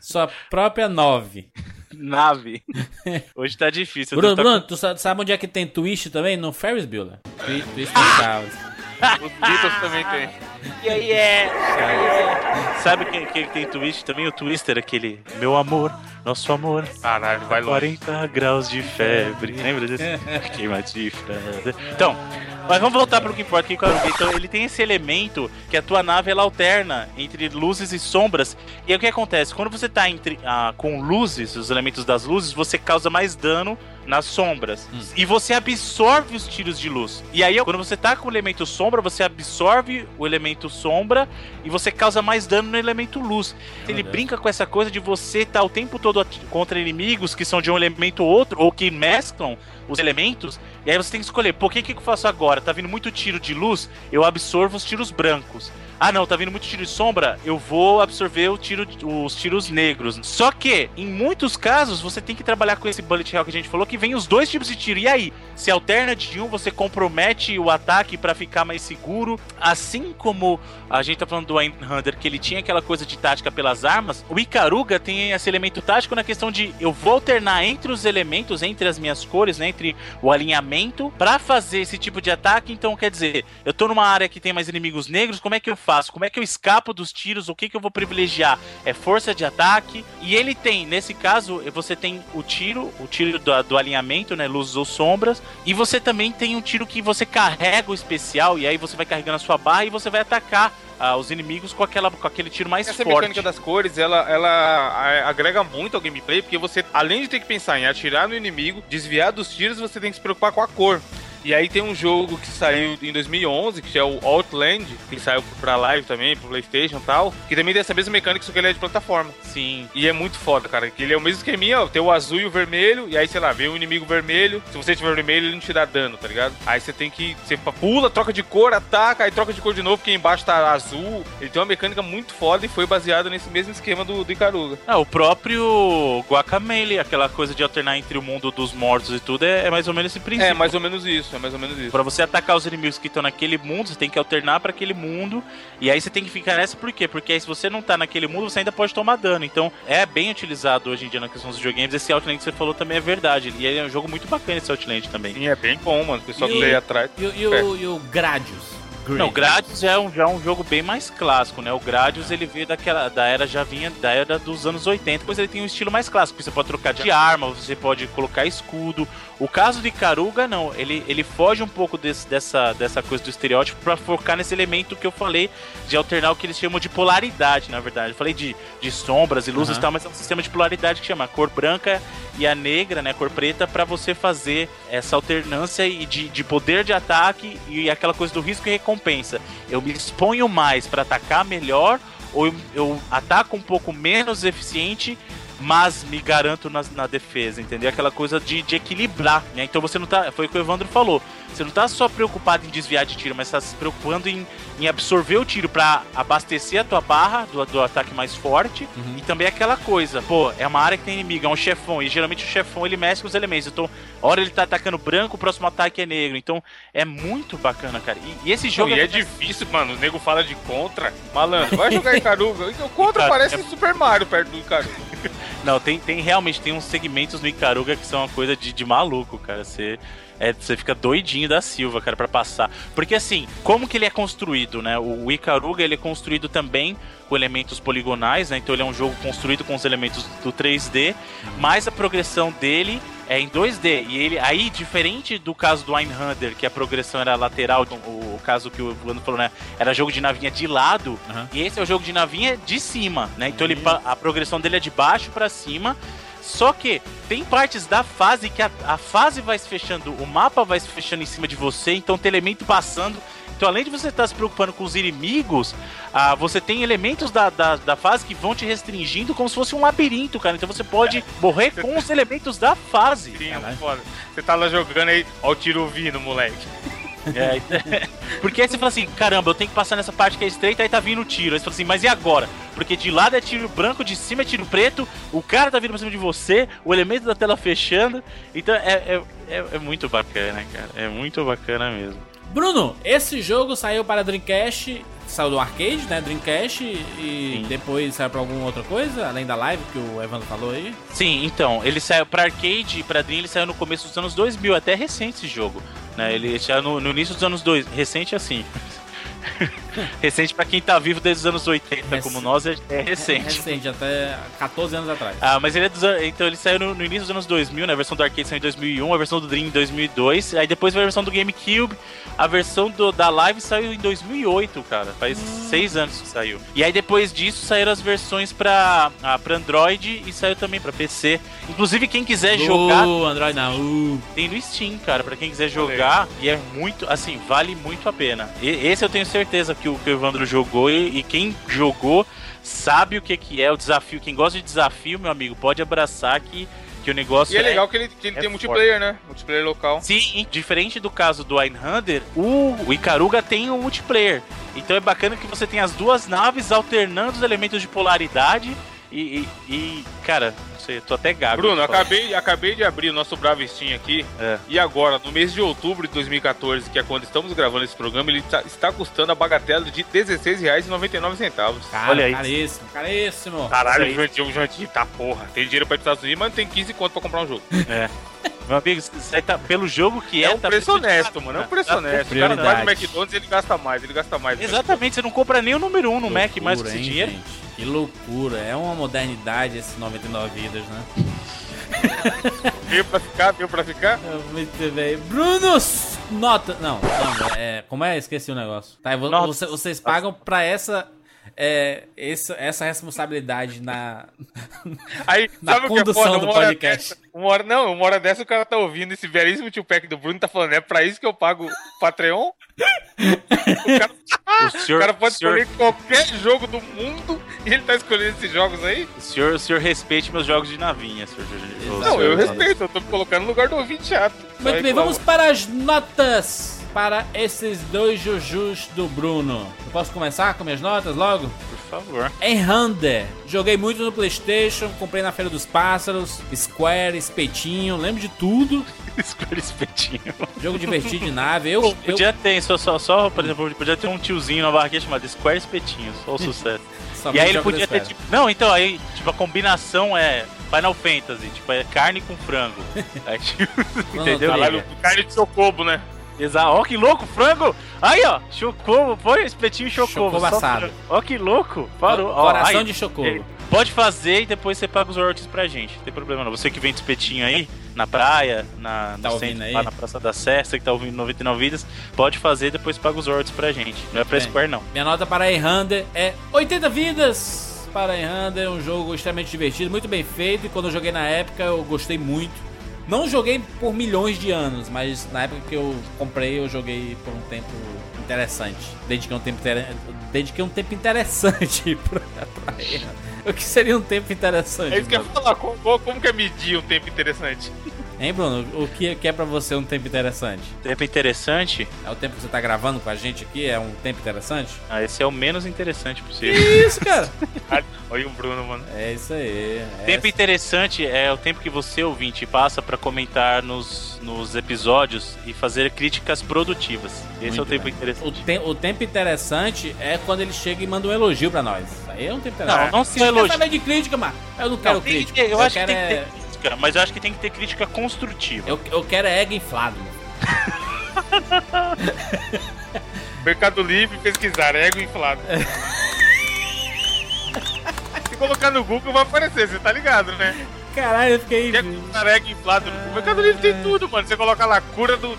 Sua própria nove. nave. Hoje tá difícil. Bruno, tô- Bruno, tu sa- sabe onde é que tem twist também? No Ferris Bueller. Twi- Twist no carro. Os Beatles também tem. E aí é. Sabe quem, quem tem twist também? O Twister, aquele. Meu amor, nosso amor. Caralho, vai longe. 40 graus de febre. Lembra desse? Queimadifra. Então, mas vamos voltar para o que importa. Que Icaruga. então, ele tem esse elemento que a tua nave ela alterna entre luzes e sombras. E aí o que acontece? Quando você tá entre, ah, com luzes, os elementos das luzes, você causa mais dano nas sombras. E você absorve os tiros de luz. E aí, quando você tá com o elemento sombra, você absorve o elemento sombra e você causa mais dano no elemento luz. Ele Deus. brinca com essa coisa de você estar o tempo todo contra inimigos que são de um elemento ou outro, ou que mesclam os elementos, e aí você tem que escolher, por que que eu faço agora? Tá vindo muito tiro de luz, eu absorvo os tiros brancos. Ah não, tá vindo muito tiro de sombra, eu vou absorver o tiro, os tiros negros. Só que, em muitos casos, você tem que trabalhar com esse bullet hell que a gente falou, que vem os dois tipos de tiro. E aí, se alterna de um, você compromete o ataque pra ficar mais seguro. Assim como a gente tá falando do Einhander, que ele tinha aquela coisa de tática pelas armas, o Icaruga tem esse elemento tático na questão de eu vou alternar entre os elementos, entre as minhas cores, né, entre o alinhamento, pra fazer esse tipo de ataque. Então, quer dizer, eu tô numa área que tem mais inimigos negros, como é que eu faço? Como é que eu escapo dos tiros? O que que eu vou privilegiar? É força de ataque. E ele tem, nesse caso, você tem o tiro, o tiro do, do alinhamento, né, luzes ou sombras, e você também tem um tiro que você carrega o especial, e aí você vai carregando a sua barra e você vai atacar ah, os inimigos com, aquela, com aquele tiro mais Essa forte. mecânica das cores, ela, ela agrega muito ao gameplay, porque você, além de ter que pensar em atirar no inimigo, desviar dos tiros, você tem que se preocupar com a cor. E aí tem um jogo que saiu em 2011, que é o Outland, que saiu pra live também, pro Playstation e tal, que também tem essa mesma mecânica, só que ele é de plataforma. Sim. E é muito foda, cara, que ele é o mesmo esqueminha, ó, tem o azul e o vermelho, e aí, sei lá, vem um inimigo vermelho, se você tiver vermelho, ele não te dá dano, tá ligado? Aí você tem que, você pula, troca de cor, ataca, aí troca de cor de novo, porque embaixo tá azul. Ele tem uma mecânica muito foda e foi baseado nesse mesmo esquema do, do Icaruga. Ah, o próprio Guacamele, aquela coisa de alternar entre o mundo dos mortos e tudo, é, é mais ou menos esse princípio. É, mais ou menos isso, é mais ou menos isso. Pra você atacar os inimigos que estão naquele mundo, você tem que alternar pra aquele mundo. E aí você tem que ficar nessa por quê? Porque aí se você não tá naquele mundo, você ainda pode tomar dano. Então é bem utilizado hoje em dia na questão dos videogames. Esse Outland que você falou também é verdade. E ele é um jogo muito bacana esse Outland também. Sim, é bem bom, mano. O pessoal E que veio atrás. E, o- e o, e o Gradius? Não, o Gradius é um, já é um jogo bem mais clássico, né? O Gradius ele veio daquela da era já vinha da era dos anos 80, depois ele tem um estilo mais clássico, você pode trocar de arma, você pode colocar escudo. O caso de Karuga não, ele, ele foge um pouco desse- dessa, dessa coisa do estereótipo pra focar nesse elemento que eu falei de alternar o que eles chamam de polaridade, na verdade. Eu falei de, de sombras e luzes Aham. e tal, mas é um sistema de polaridade que chama cor branca e a negra, né, cor preta, pra você fazer essa alternância e de, de poder de ataque e aquela coisa do risco e recompensa. Eu me exponho mais pra atacar melhor ou eu, eu ataco um pouco menos eficiente, mas me garanto na, na defesa, entendeu? Aquela coisa de, de equilibrar, né? Então você não tá. Foi o que o Evandro falou. Você não tá só preocupado em desviar de tiro, mas tá se preocupando em, em absorver o tiro pra abastecer a tua barra do, do ataque mais forte. E também aquela coisa, pô, é uma área que tem inimigo, é um chefão. E geralmente o chefão ele mexe com os elementos. Então, a hora ele tá atacando branco, o próximo ataque é negro. Então, é muito bacana, cara. E, e esse Não, jogo e é acontece- difícil, mano. O nego fala de contra. Malandro, vai jogar Icaruga. O contra Cara, parece é- Super Mario perto do Icaruga. Não, tem, tem realmente tem uns segmentos no Icaruga que são uma coisa de, de maluco, cara. Você é, você fica doidinho da Silva, cara, pra passar. Porque assim, como que ele é construído, né? O, o Icaruga ele é construído também com elementos poligonais, né? Então ele é um jogo construído com os elementos do 3D, mas a progressão dele é em 2D. E ele aí diferente do caso do Einhander, que a progressão era lateral, o, o caso que o Bruno falou, né? Era jogo de navinha de lado, Aham. e esse é o jogo de navinha de cima, né? Então ele, pa- a progressão dele é de baixo pra cima. Só que tem partes da fase que a, a fase vai se fechando, o mapa vai se fechando em cima de você, então tem elemento passando. Então, além de você estar se preocupando com os inimigos, ah, você tem elementos da, da, da fase que vão te restringindo como se fosse um labirinto, cara. Então você pode morrer com os elementos da fase. Sim. Você tá lá jogando aí, ó o tiro vindo, moleque. É, porque aí você fala assim, caramba, eu tenho que passar nessa parte que é estreita, aí tá vindo o tiro. Aí você fala assim, mas e agora? Porque de lado é tiro branco, de cima é tiro preto, o cara tá vindo pra cima de você, o elemento da tela fechando. Então é, é, é, é muito bacana, cara. É muito bacana mesmo. Bruno, esse jogo saiu para Dreamcast, saiu do arcade, né? Dreamcast e Sim. depois saiu para alguma outra coisa, além da live que o Evandro falou aí. Sim, então, ele saiu pra arcade e pra Dream, ele saiu no começo dos anos 2000, até recente esse jogo. Né? Ele saiu no, no início dos anos 2000, recente assim. recente pra quem tá vivo desde os anos 80, como nós, é, é recente. Recente, até 14 anos atrás. Ah, mas ele é dos então ele saiu no, no início dos anos 2000, né? A versão do arcade saiu em 2001, a versão do Dream em 2002, aí depois veio a versão do GameCube, a versão do- da Live saiu em 2008, cara, faz seis anos que saiu. E aí depois disso saíram as versões pra, ah, pra Android e saiu também pra PC. Inclusive quem quiser jogar Uh, Android não. Uh. tem no Steam, cara, pra quem quiser jogar e é muito, assim, vale muito a pena. E- esse eu tenho certeza que o, que o Evandro jogou e, e quem jogou sabe o que, que é o desafio. Quem gosta de desafio, meu amigo, pode abraçar que, que o negócio E é legal que ele, que ele é tem forte. multiplayer, né? Multiplayer local. Sim, diferente do caso do Einhander, o, o Icaruga tem um multiplayer. Então é bacana que você tem as duas naves alternando os elementos de polaridade e, e- e, cara, sei, eu tô até gago. Bruno, acabei, acabei de abrir o nosso Bravo Steam aqui. É. E agora, no mês de outubro de 2014, que é quando estamos gravando esse programa, ele tá- está custando a bagatela de R$16,99. Cara, Olha isso. caríssimo, caríssimo. Caralho, Isso o Jantinho, o Jantinho tá porra. Tem dinheiro pra ir pros Estados Unidos, mas não tem 15 conto pra comprar um jogo. Meu amigo, isso aí tá, pelo jogo que é, É um tá preço honesto, mano. É um né? preço Tá honesto. O cara vai no. McDonald's ele gasta mais, ele gasta mais. Exatamente, você não compra nem o número 1 um no Mac mais com Loucura, esse hein, dinheiro. gente? Que loucura. É uma modernidade esses 99 vidas, né? Veio pra ficar, veio pra ficar. Muito bem. Bruno, s- nota. Não, não, é. Como é? Esqueci o negócio. Tá, vo- Nota. você- vocês pagam pra essa. É, essa, essa responsabilidade na. Aí, Na sabe o que é condução foda? do Uma hora podcast. dessa- uma hora, não, uma hora dessa o cara tá ouvindo esse belíssimo tio Pack do Bruno e tá falando, é pra isso que eu pago o Patreon? o, cara, O o senhor, cara pode o senhor, escolher qualquer jogo do mundo e ele tá escolhendo esses jogos aí? o senhor, o senhor respeite meus jogos de navinha, senhor. o Não, senhor- eu respeito, eu tô me colocando no lugar do ouvinte chato. Muito bem, vamos para as notas para esses dois Jujus do Bruno. Eu posso começar com minhas notas logo? Por favor. Enhander. Joguei muito no PlayStation, comprei na Feira dos Pássaros, Square, Espetinho, lembro de tudo. Escolha espetinho. Jogo divertido de nave. Eu, eu Podia ter, só, só, só, por exemplo, podia ter um tiozinho na barraquinha chamado Square Espetinhos. Só o sucesso. E aí ele podia ter, Square. tipo. Não, então, aí, tipo, a combinação é Final Fantasy, tipo, é carne com frango. Aí, tipo, entendeu? Caralho, carne de chocobo, né? Exato. Ó, que louco, frango! Aí, ó, chocobo, foi espetinho chocobo. Chocobo assado. Ó, que louco, parou. Ó, Coração aí, de chocobo. é, Pode fazer e depois você paga os royalties pra gente. Não tem problema não. Você que vende espetinho aí, na praia, na, Tá centro, aí? na Praça da Sé, você que tá ouvindo 99 vidas, pode fazer e depois paga os royalties pra gente. Não é pra Bem. Square, não. Minha nota para Enhander é 80 vidas para Enhander, um jogo extremamente divertido, muito bem feito. E quando eu joguei na época, eu gostei muito. Não joguei por milhões de anos, mas na época que eu comprei, eu joguei por um tempo interessante. Dediquei um tempo, inter... Dediquei um tempo interessante pra, pra Enhander. O que seria um tempo interessante? É isso que eu ia falar, como, como que é medir um tempo interessante? Hein, Bruno? O que que é pra você um tempo interessante? Tempo interessante, É o tempo que você tá gravando com a gente aqui? É um tempo interessante? ah, esse é o menos interessante Que possível. isso, cara? Olha o Bruno, mano. É isso aí. É Tempo interessante é o tempo que você, ouvinte, passa pra comentar nos, nos episódios e fazer críticas produtivas. Esse é o Muito tempo bem. interessante. O, te- o tempo interessante é quando ele chega e manda um elogio pra nós. Aí é um tempo interessante. Não, não quer elogio. saber de crítica, mano? Eu não quero Não, que crítica. ter- eu, acho que tem que é... crítica, mas eu acho que tem que ter crítica construtiva. eu, eu quero é ego inflado. Mercado Livre, pesquisar, ego inflado. Se colocar no Google vai aparecer, você tá ligado, né? Caralho, eu fiquei. Quer curar ego inflado? O Mercado Livre tem tudo, mano. Você coloca lá, cura do.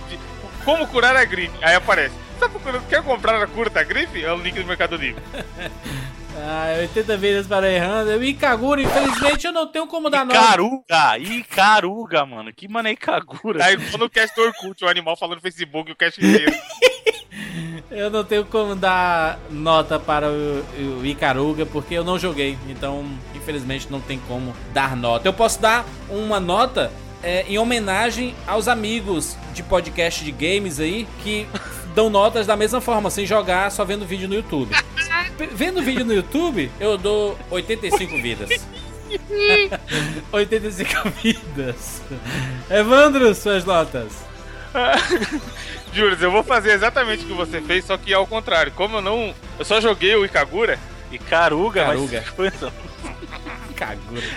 como curar a gripe? Aí aparece. Você tá procurando, quer comprar a cura da gripe? É o link do Mercado Livre. Ah, 80 vezes para errando. Eu Ikagura, infelizmente eu não tenho como dar nota. Icaruga, Icaruga, mano. Que mano é Ikagura? Aí quando o cast do Orkut, o animal falando no Facebook, o cast inteiro. Eu não tenho como dar nota para o, o Icaruga porque eu não joguei. Então, infelizmente, não tem como dar nota. Eu posso dar uma nota é, em homenagem aos amigos de podcast de games aí que dão notas da mesma forma, sem jogar, só vendo vídeo no YouTube. Vendo vídeo no YouTube, eu dou 85 vidas. 85 vidas. Evandro, suas notas. Júlio, eu vou fazer exatamente o que você fez, só que ao contrário. Como eu não. Eu só joguei o Ikagura, Icaruga, Icaruga. mas...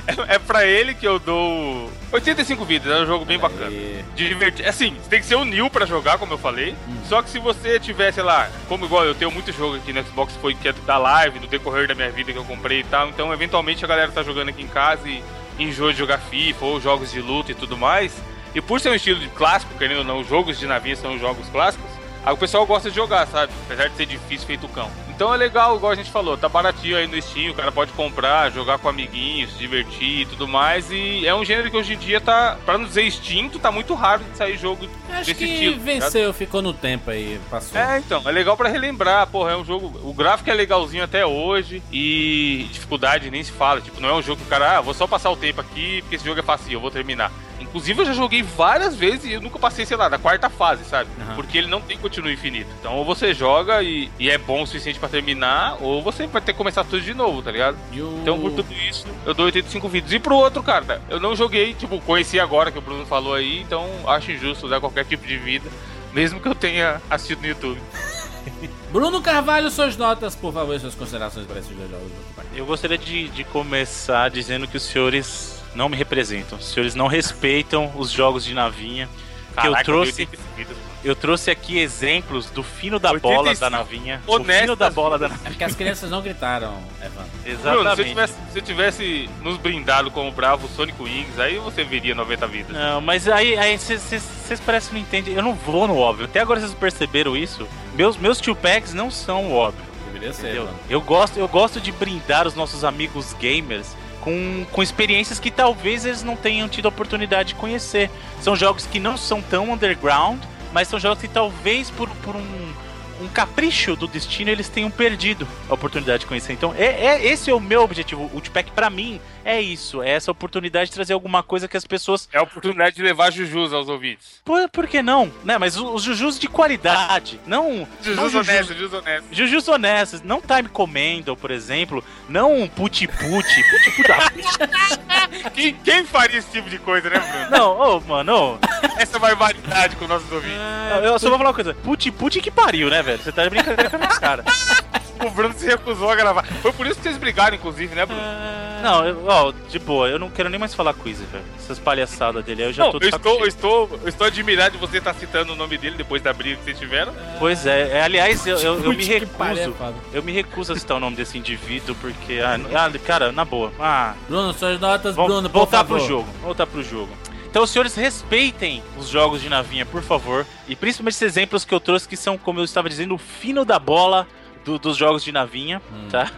É, é pra ele que eu dou 85 vidas. É um jogo bem bacana. Divertido. Assim, você tem que ser o Nil pra jogar, como eu falei. Só que se você tiver, sei lá, como igual eu tenho muito jogo aqui no Xbox foi que é da live, no decorrer da minha vida que eu comprei e tal. Então, eventualmente a galera tá jogando aqui em casa e enjoa de jogar FIFA ou jogos de luta e tudo mais. E por ser um estilo de clássico, querendo ou não, os jogos de navinha são jogos clássicos. Aí o pessoal gosta de jogar, sabe? Apesar de ser difícil feito cão. Então é legal, igual a gente falou, tá baratinho aí no Steam, o cara pode comprar, jogar com amiguinhos, se divertir e tudo mais. E é um gênero que hoje em dia tá, pra não dizer extinto, tá muito raro de sair jogo Acho desse que estilo. tá venceu, ficou no tempo aí, passou. É, então, é legal pra relembrar, porra, é um jogo. O gráfico é legalzinho até hoje e dificuldade nem se fala. Tipo, não é um jogo que o cara, ah, vou só passar o tempo aqui porque esse jogo é fácil, eu vou terminar. Inclusive, eu já joguei várias vezes e eu nunca passei, sei lá, da quarta fase, sabe? Aham. Porque ele não tem continuo infinito. Então, ou você joga e, e é bom o suficiente pra terminar, ou você vai ter que começar tudo de novo, tá ligado? E. Então, por tudo isso, eu dou 85 vídeos. E pro outro, cara, eu não joguei, tipo, conheci agora que o Bruno falou aí, então acho injusto dar qualquer tipo de vida, mesmo que eu tenha assistido no YouTube. Bruno Carvalho, suas notas, por favor, suas considerações para esses dois jogos. Eu gostaria de, de começar dizendo que os senhores não me representam. Os senhores não respeitam os jogos de navinha. Que eu Caraca, trouxe, 85 vídeos. eu trouxe aqui exemplos do fino da 85 bola da navinha. O honestas. fino da bola da navinha. É porque as crianças não gritaram, Evandro. Bruno, se eu, Exatamente. tivesse, se eu tivesse nos brindado com o bravo Sonic Wings, aí você veria 90 vidas. Não, mas aí vocês parecem que não entendem. Eu não vou no óbvio. Até agora vocês perceberam isso. Meus, meus two packs não são o óbvio. Deveria ser, mano. Eu gosto, eu gosto de brindar os nossos amigos gamers com, com experiências que talvez eles não tenham tido a oportunidade de conhecer. São jogos que não são tão underground, mas são jogos que talvez por, por um, um capricho do destino eles tenham perdido a oportunidade de conhecer. Então, é, é- esse é o meu objetivo. O Ultipack, pra mim, é isso. É essa oportunidade de trazer alguma coisa que as pessoas. É a oportunidade de levar jujus aos ouvintes. Por, por que não? Né? Mas os, jujus de qualidade. Não. não Jujus honestos, jujus honestos. Jujus honestos, não Time Commando, por exemplo, não Puti Puti, Puti Puti. ah, Quem, quem faria esse tipo de coisa, né, Bruno? Não, ô, mano, ô, Essa barbaridade com nossos ouvintes. eu só vou falar uma coisa. Puti Puti que pariu, né, velho? Você tá de brincadeira com a minha cara. O Bruno se recusou a gravar. Foi por isso que vocês brigaram, inclusive, né, Bruno? Não, eu, ó, de boa, eu não quero nem mais falar com o Izzy, velho. Essas palhaçadas dele aí, eu já Não, tô eu estou, eu, estou, eu estou admirado de você estar citando o nome dele depois da briga que vocês tiveram. Pois é, é, aliás, eu, eu, eu me recuso. Eu me recuso a citar o nome desse indivíduo, porque. Ah, ah, cara, na boa. Ah, Bruno, suas notas, Vamos Bruno, por voltar favor. pro jogo. Voltar pro jogo. Então, os senhores respeitem os jogos de navinha, por favor. E principalmente esses exemplos que eu trouxe, que são, como eu estava dizendo, o fino da bola do- dos jogos de navinha, tá?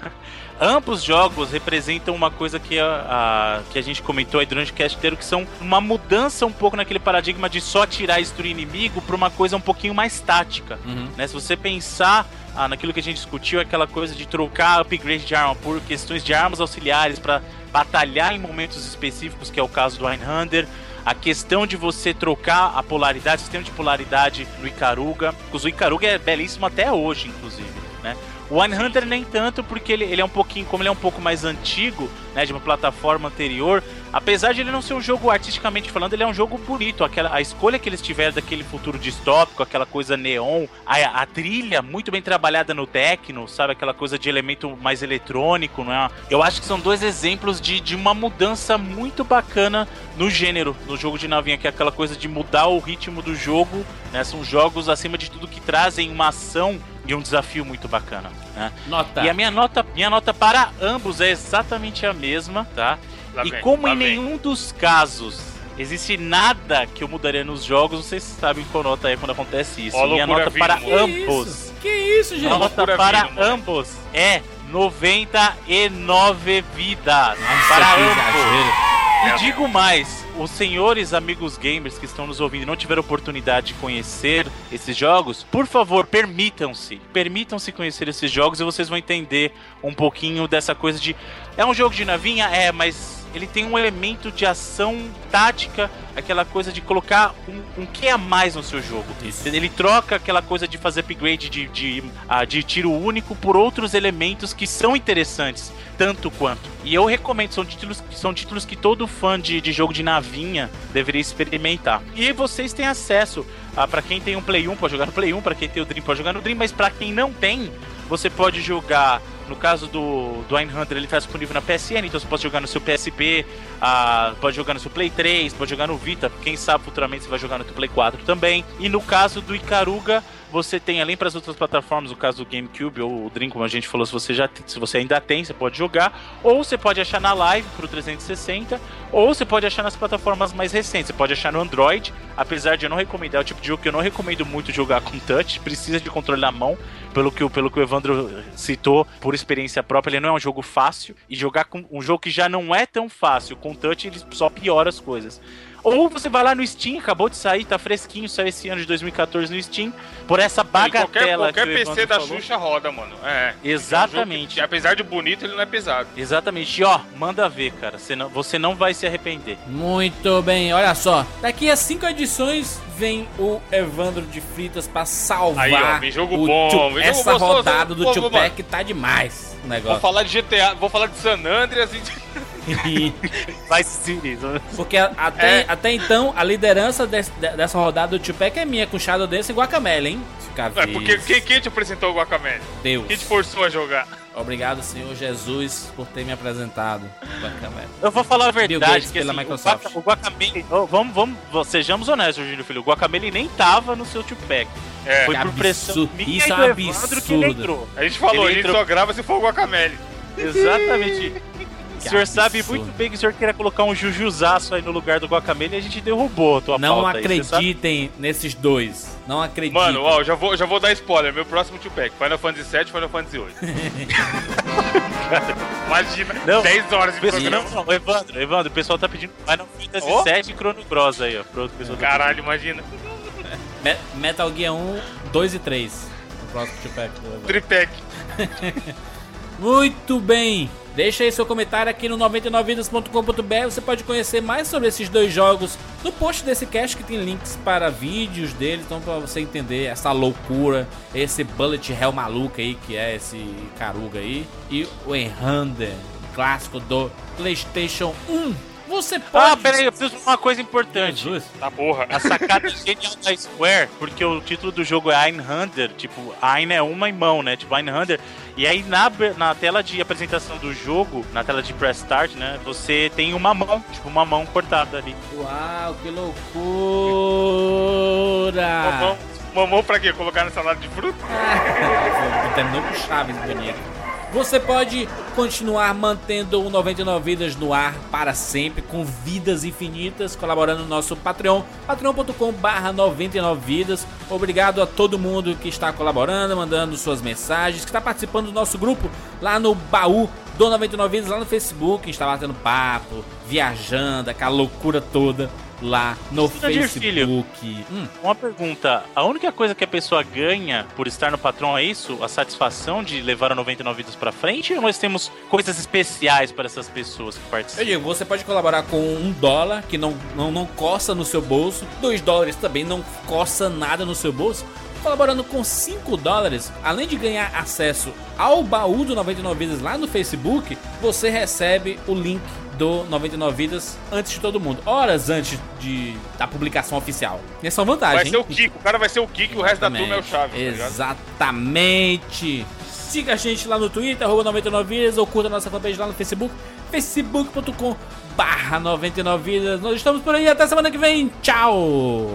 Ambos jogos representam uma coisa que a, a- que a gente comentou aí durante o cast inteiro, que são uma mudança um pouco naquele paradigma de só tirar e destruir inimigo para uma coisa um pouquinho mais tática. Uhum. Né? Se você pensar ah, naquilo que a gente discutiu, aquela coisa de trocar upgrade de arma por questões de armas auxiliares para batalhar em momentos específicos, que é o caso do Einhander. A questão de você trocar a polaridade, sistema de polaridade no Ikaruga. O Ikaruga é belíssimo até hoje, inclusive. Né? O Einhander nem tanto, porque ele, ele é um pouquinho, como ele é um pouco mais antigo, né, de uma plataforma anterior, apesar de ele não ser um jogo artisticamente falando, ele é um jogo bonito. Aquela, a escolha que eles tiveram daquele futuro distópico, aquela coisa neon, a, a trilha muito bem trabalhada no techno, sabe? Aquela coisa de elemento mais eletrônico, não é? Eu acho que são dois exemplos de, de uma mudança muito bacana no gênero, no jogo de navinha, que é aquela coisa de mudar o ritmo do jogo, né? São jogos, acima de tudo, que trazem uma ação e um desafio muito bacana, né? Nota. E a minha nota, minha nota para ambos é exatamente a mesma, tá? Lá e vem, como em vem. nenhum dos casos existe nada que eu mudaria nos jogos, vocês sabem qual nota é quando acontece isso. Ó a minha nota vindo, para mano. Que ambos. isso? Que isso, gente? A nota para vindo, ambos é 99 vidas. Nossa, para exagero. E digo mais, os senhores amigos gamers que estão nos ouvindo e não tiveram oportunidade de conhecer esses jogos, por favor, permitam-se. Permitam-se conhecer esses jogos e vocês vão entender um pouquinho dessa coisa de. É um jogo de navinha? É, mas ele tem um elemento de ação tática, aquela coisa de colocar um, um que a mais no seu jogo. Isso. Ele troca aquela coisa de fazer upgrade de, de, ah, de tiro único por outros elementos que são interessantes, tanto quanto. E eu recomendo, são títulos, são títulos que todo fã de, de jogo de navinha deveria experimentar. E vocês têm acesso, ah, para quem tem um Play 1 pode jogar no Play 1, para quem tem o Dream pode jogar no Dream, mas para quem não tem, você pode jogar. No caso do, do Einhunter, ele está disponível na PSN, então você pode jogar no seu PSP, ah, pode jogar no seu Play 3, pode jogar no Vita, quem sabe futuramente você vai jogar no seu Play 4 também. E no caso do Ikaruga, você tem além para as outras plataformas, o caso do GameCube ou o Dream, como a gente falou, se você já se você ainda tem, você pode jogar, ou você pode achar na Live pro 360, ou você pode achar nas plataformas mais recentes. Você pode achar no Android, apesar de eu não recomendar é o tipo de jogo que eu não recomendo muito jogar com touch, precisa de controle na mão, pelo que, o- pelo que o Evandro citou, por experiência própria, ele não é um jogo fácil, e jogar com um jogo que já não é tão fácil com touch, ele só piora as coisas. Ou você vai lá no Steam, acabou de sair, tá fresquinho, saiu esse ano de 2014 no Steam, por essa E bagatela qualquer qualquer que o PC da falou. Xuxa roda, mano. É. Exatamente. É um que, apesar de bonito, ele não é pesado. Exatamente. E ó, manda ver, cara. Você não, você não vai se arrepender. Muito bem, olha só. Daqui a cinco edições vem o Evandro de Fritas pra salvar Aí, ó, vem jogo o bom, Tio- vem jogo Essa gostoso, rodada do jogo Tio. Pack tá demais o Vou negócio. falar de GTA, vou falar de San Andreas e. Vai se Porque a- até, É. até então, a liderança des- de- dessa rodada do Tio Pack é minha, com Shadow Dance e Guacamele, hein? Fica É, porque quem, quem te apresentou o Guacamele? Deus. Quem te forçou a jogar? Obrigado, Senhor Jesus, por ter me apresentado. Guacamele. Eu vou falar a verdade, Gates que pela assim, Microsoft. O, Guaca, o Guacamele. oh, vamos, vamos, sejamos honestos, Júlio Filho. O Guacamele nem tava no seu Tupac. É. Foi Que por pressão absurdo. minha Isso e é do um Evandro que ele absurdo. entrou. A gente falou, Ele a gente entrou- só grava se for o Guacamele. Exatamente. O senhor sabe muito bem que o senhor queria colocar um jujuzaço aí no lugar do Guacamele e a gente derrubou a tua Não pauta aí, acreditem nesses dois. Não acreditem. Mano, ó, já vou, já vou dar spoiler. Meu próximo two-pack, Final Fantasy VII Final Fantasy VIII. Imagina, Não, 10 horas de Pessoal, programa. não, não, Evandro, Evandro, o pessoal tá pedindo Final Fantasy Ó. VII e Chrono Cross aí, ó. Pronto, o pessoal tá Caralho, imagina. Me- Metal Gear 1, 2 e 3. O próximo two-pack. Tripec. Muito bem. Deixa aí seu comentário aqui no 99vidas.com.br. Você pode conhecer mais sobre esses dois jogos no post desse cast que tem links para vídeos deles, então para você entender essa loucura, esse bullet hell maluco aí que é esse caruga aí e o Enhander, clássico do PlayStation 1. Você pode Ah, peraí, eu preciso de uma coisa importante. Jesus. Tá porra. A sacada genial da Square, porque o título do jogo é Einhander, tipo, Ein é uma em mão, né? Tipo, Einhander. E aí na, na tela de apresentação do jogo, na tela de press start, né? Você tem uma mão, tipo, uma mão cortada ali. Uau, que loucura! Mamão, mamão pra quê? Colocar na salada de fruta? Terminou com chaves bonito. Você pode continuar mantendo o 99 Vidas no ar para sempre, com vidas infinitas, colaborando no nosso Patreon, patreon.com barra 99 Vidas. Obrigado a todo mundo que está colaborando, mandando suas mensagens, que está participando do nosso grupo lá no baú do 99 Vidas, lá no Facebook, está batendo papo, viajando, aquela loucura toda lá no Cidadinho Facebook. Hum, Uma pergunta: a única coisa que a pessoa ganha por estar no patrão é isso? A satisfação de levar a 99 vidas pra frente? Ou nós temos coisas especiais para essas pessoas que Eu participam? digo, você pode colaborar com um dólar, que não, não, não coça no seu bolso. Dois dólares também não coça nada no seu bolso. Colaborando com 5 dólares, além de ganhar acesso ao baú do 99 Vidas lá no Facebook, você recebe o link do 99 Vidas antes de todo mundo. Horas antes de, da publicação oficial. Essa é uma vantagem. Vai hein? ser o Kiko. O cara vai ser o Kiko e o resto da turma é o Chaves, tá? Exatamente. Siga a gente lá no Twitter, arroba 99 vidas, ou curta a nossa fanpage lá no Facebook, facebook.com barra 99 vidas. Nós estamos por aí, até semana que vem. Tchau!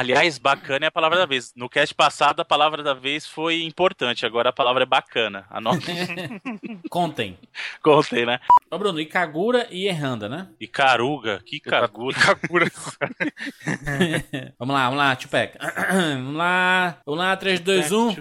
Aliás, bacana é a palavra da vez. No cast passado, a palavra da vez foi importante. Agora a palavra é bacana. Anotem. Contem. Contei, né? Ô, Bruno, e Kagura e Erranda, né? E caruga. Que cagura. Kakura. vamos lá, vamos lá, Tupac. vamos lá. Vamos lá, 3, 2, 1.